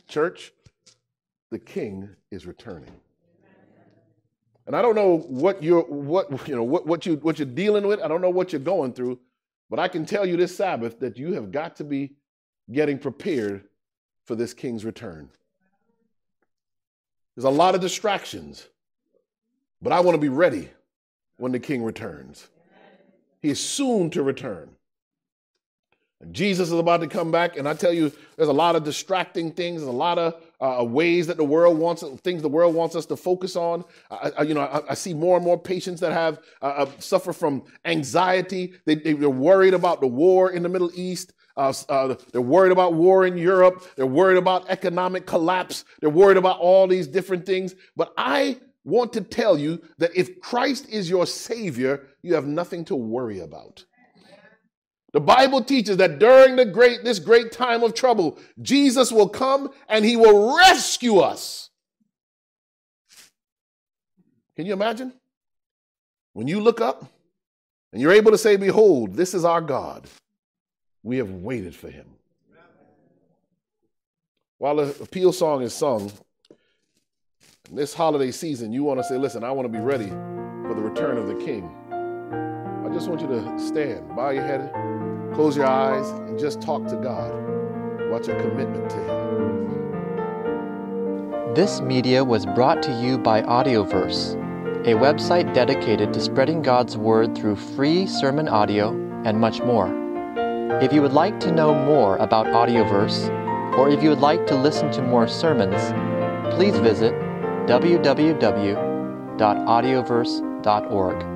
Church, the king is returning. And I don't know what you're what you know what, what you what you're dealing with. I don't know what you're going through, but I can tell you this Sabbath that you have got to be getting prepared for this king's return. There's a lot of distractions, but I want to be ready when the king returns. He is soon to return. Jesus is about to come back, and I tell you, there's a lot of distracting things, a lot of uh, ways that the world wants things the world wants us to focus on. I, I you know, I, I, see more and more patients that have uh, uh, suffer from anxiety. They, they, are worried about the war in the Middle East. Uh, uh, they're worried about war in Europe. They're worried about economic collapse. They're worried about all these different things. But I want to tell you that if Christ is your Savior, you have nothing to worry about. The Bible teaches that during the great, this great time of trouble, Jesus will come and he will rescue us. Can you imagine? When you look up and you're able to say, Behold, this is our God, we have waited for him. While the appeal song is sung, this holiday season, you want to say, listen, I want to be ready for the return of the King. I just want you to stand, bow your head, close your eyes, and just talk to God about your commitment to Him. This media was brought to you by Audioverse, a website dedicated to spreading God's Word through free sermon audio and much more. If you would like to know more about Audioverse, or if you would like to listen to more sermons, please visit www.audioverse.org.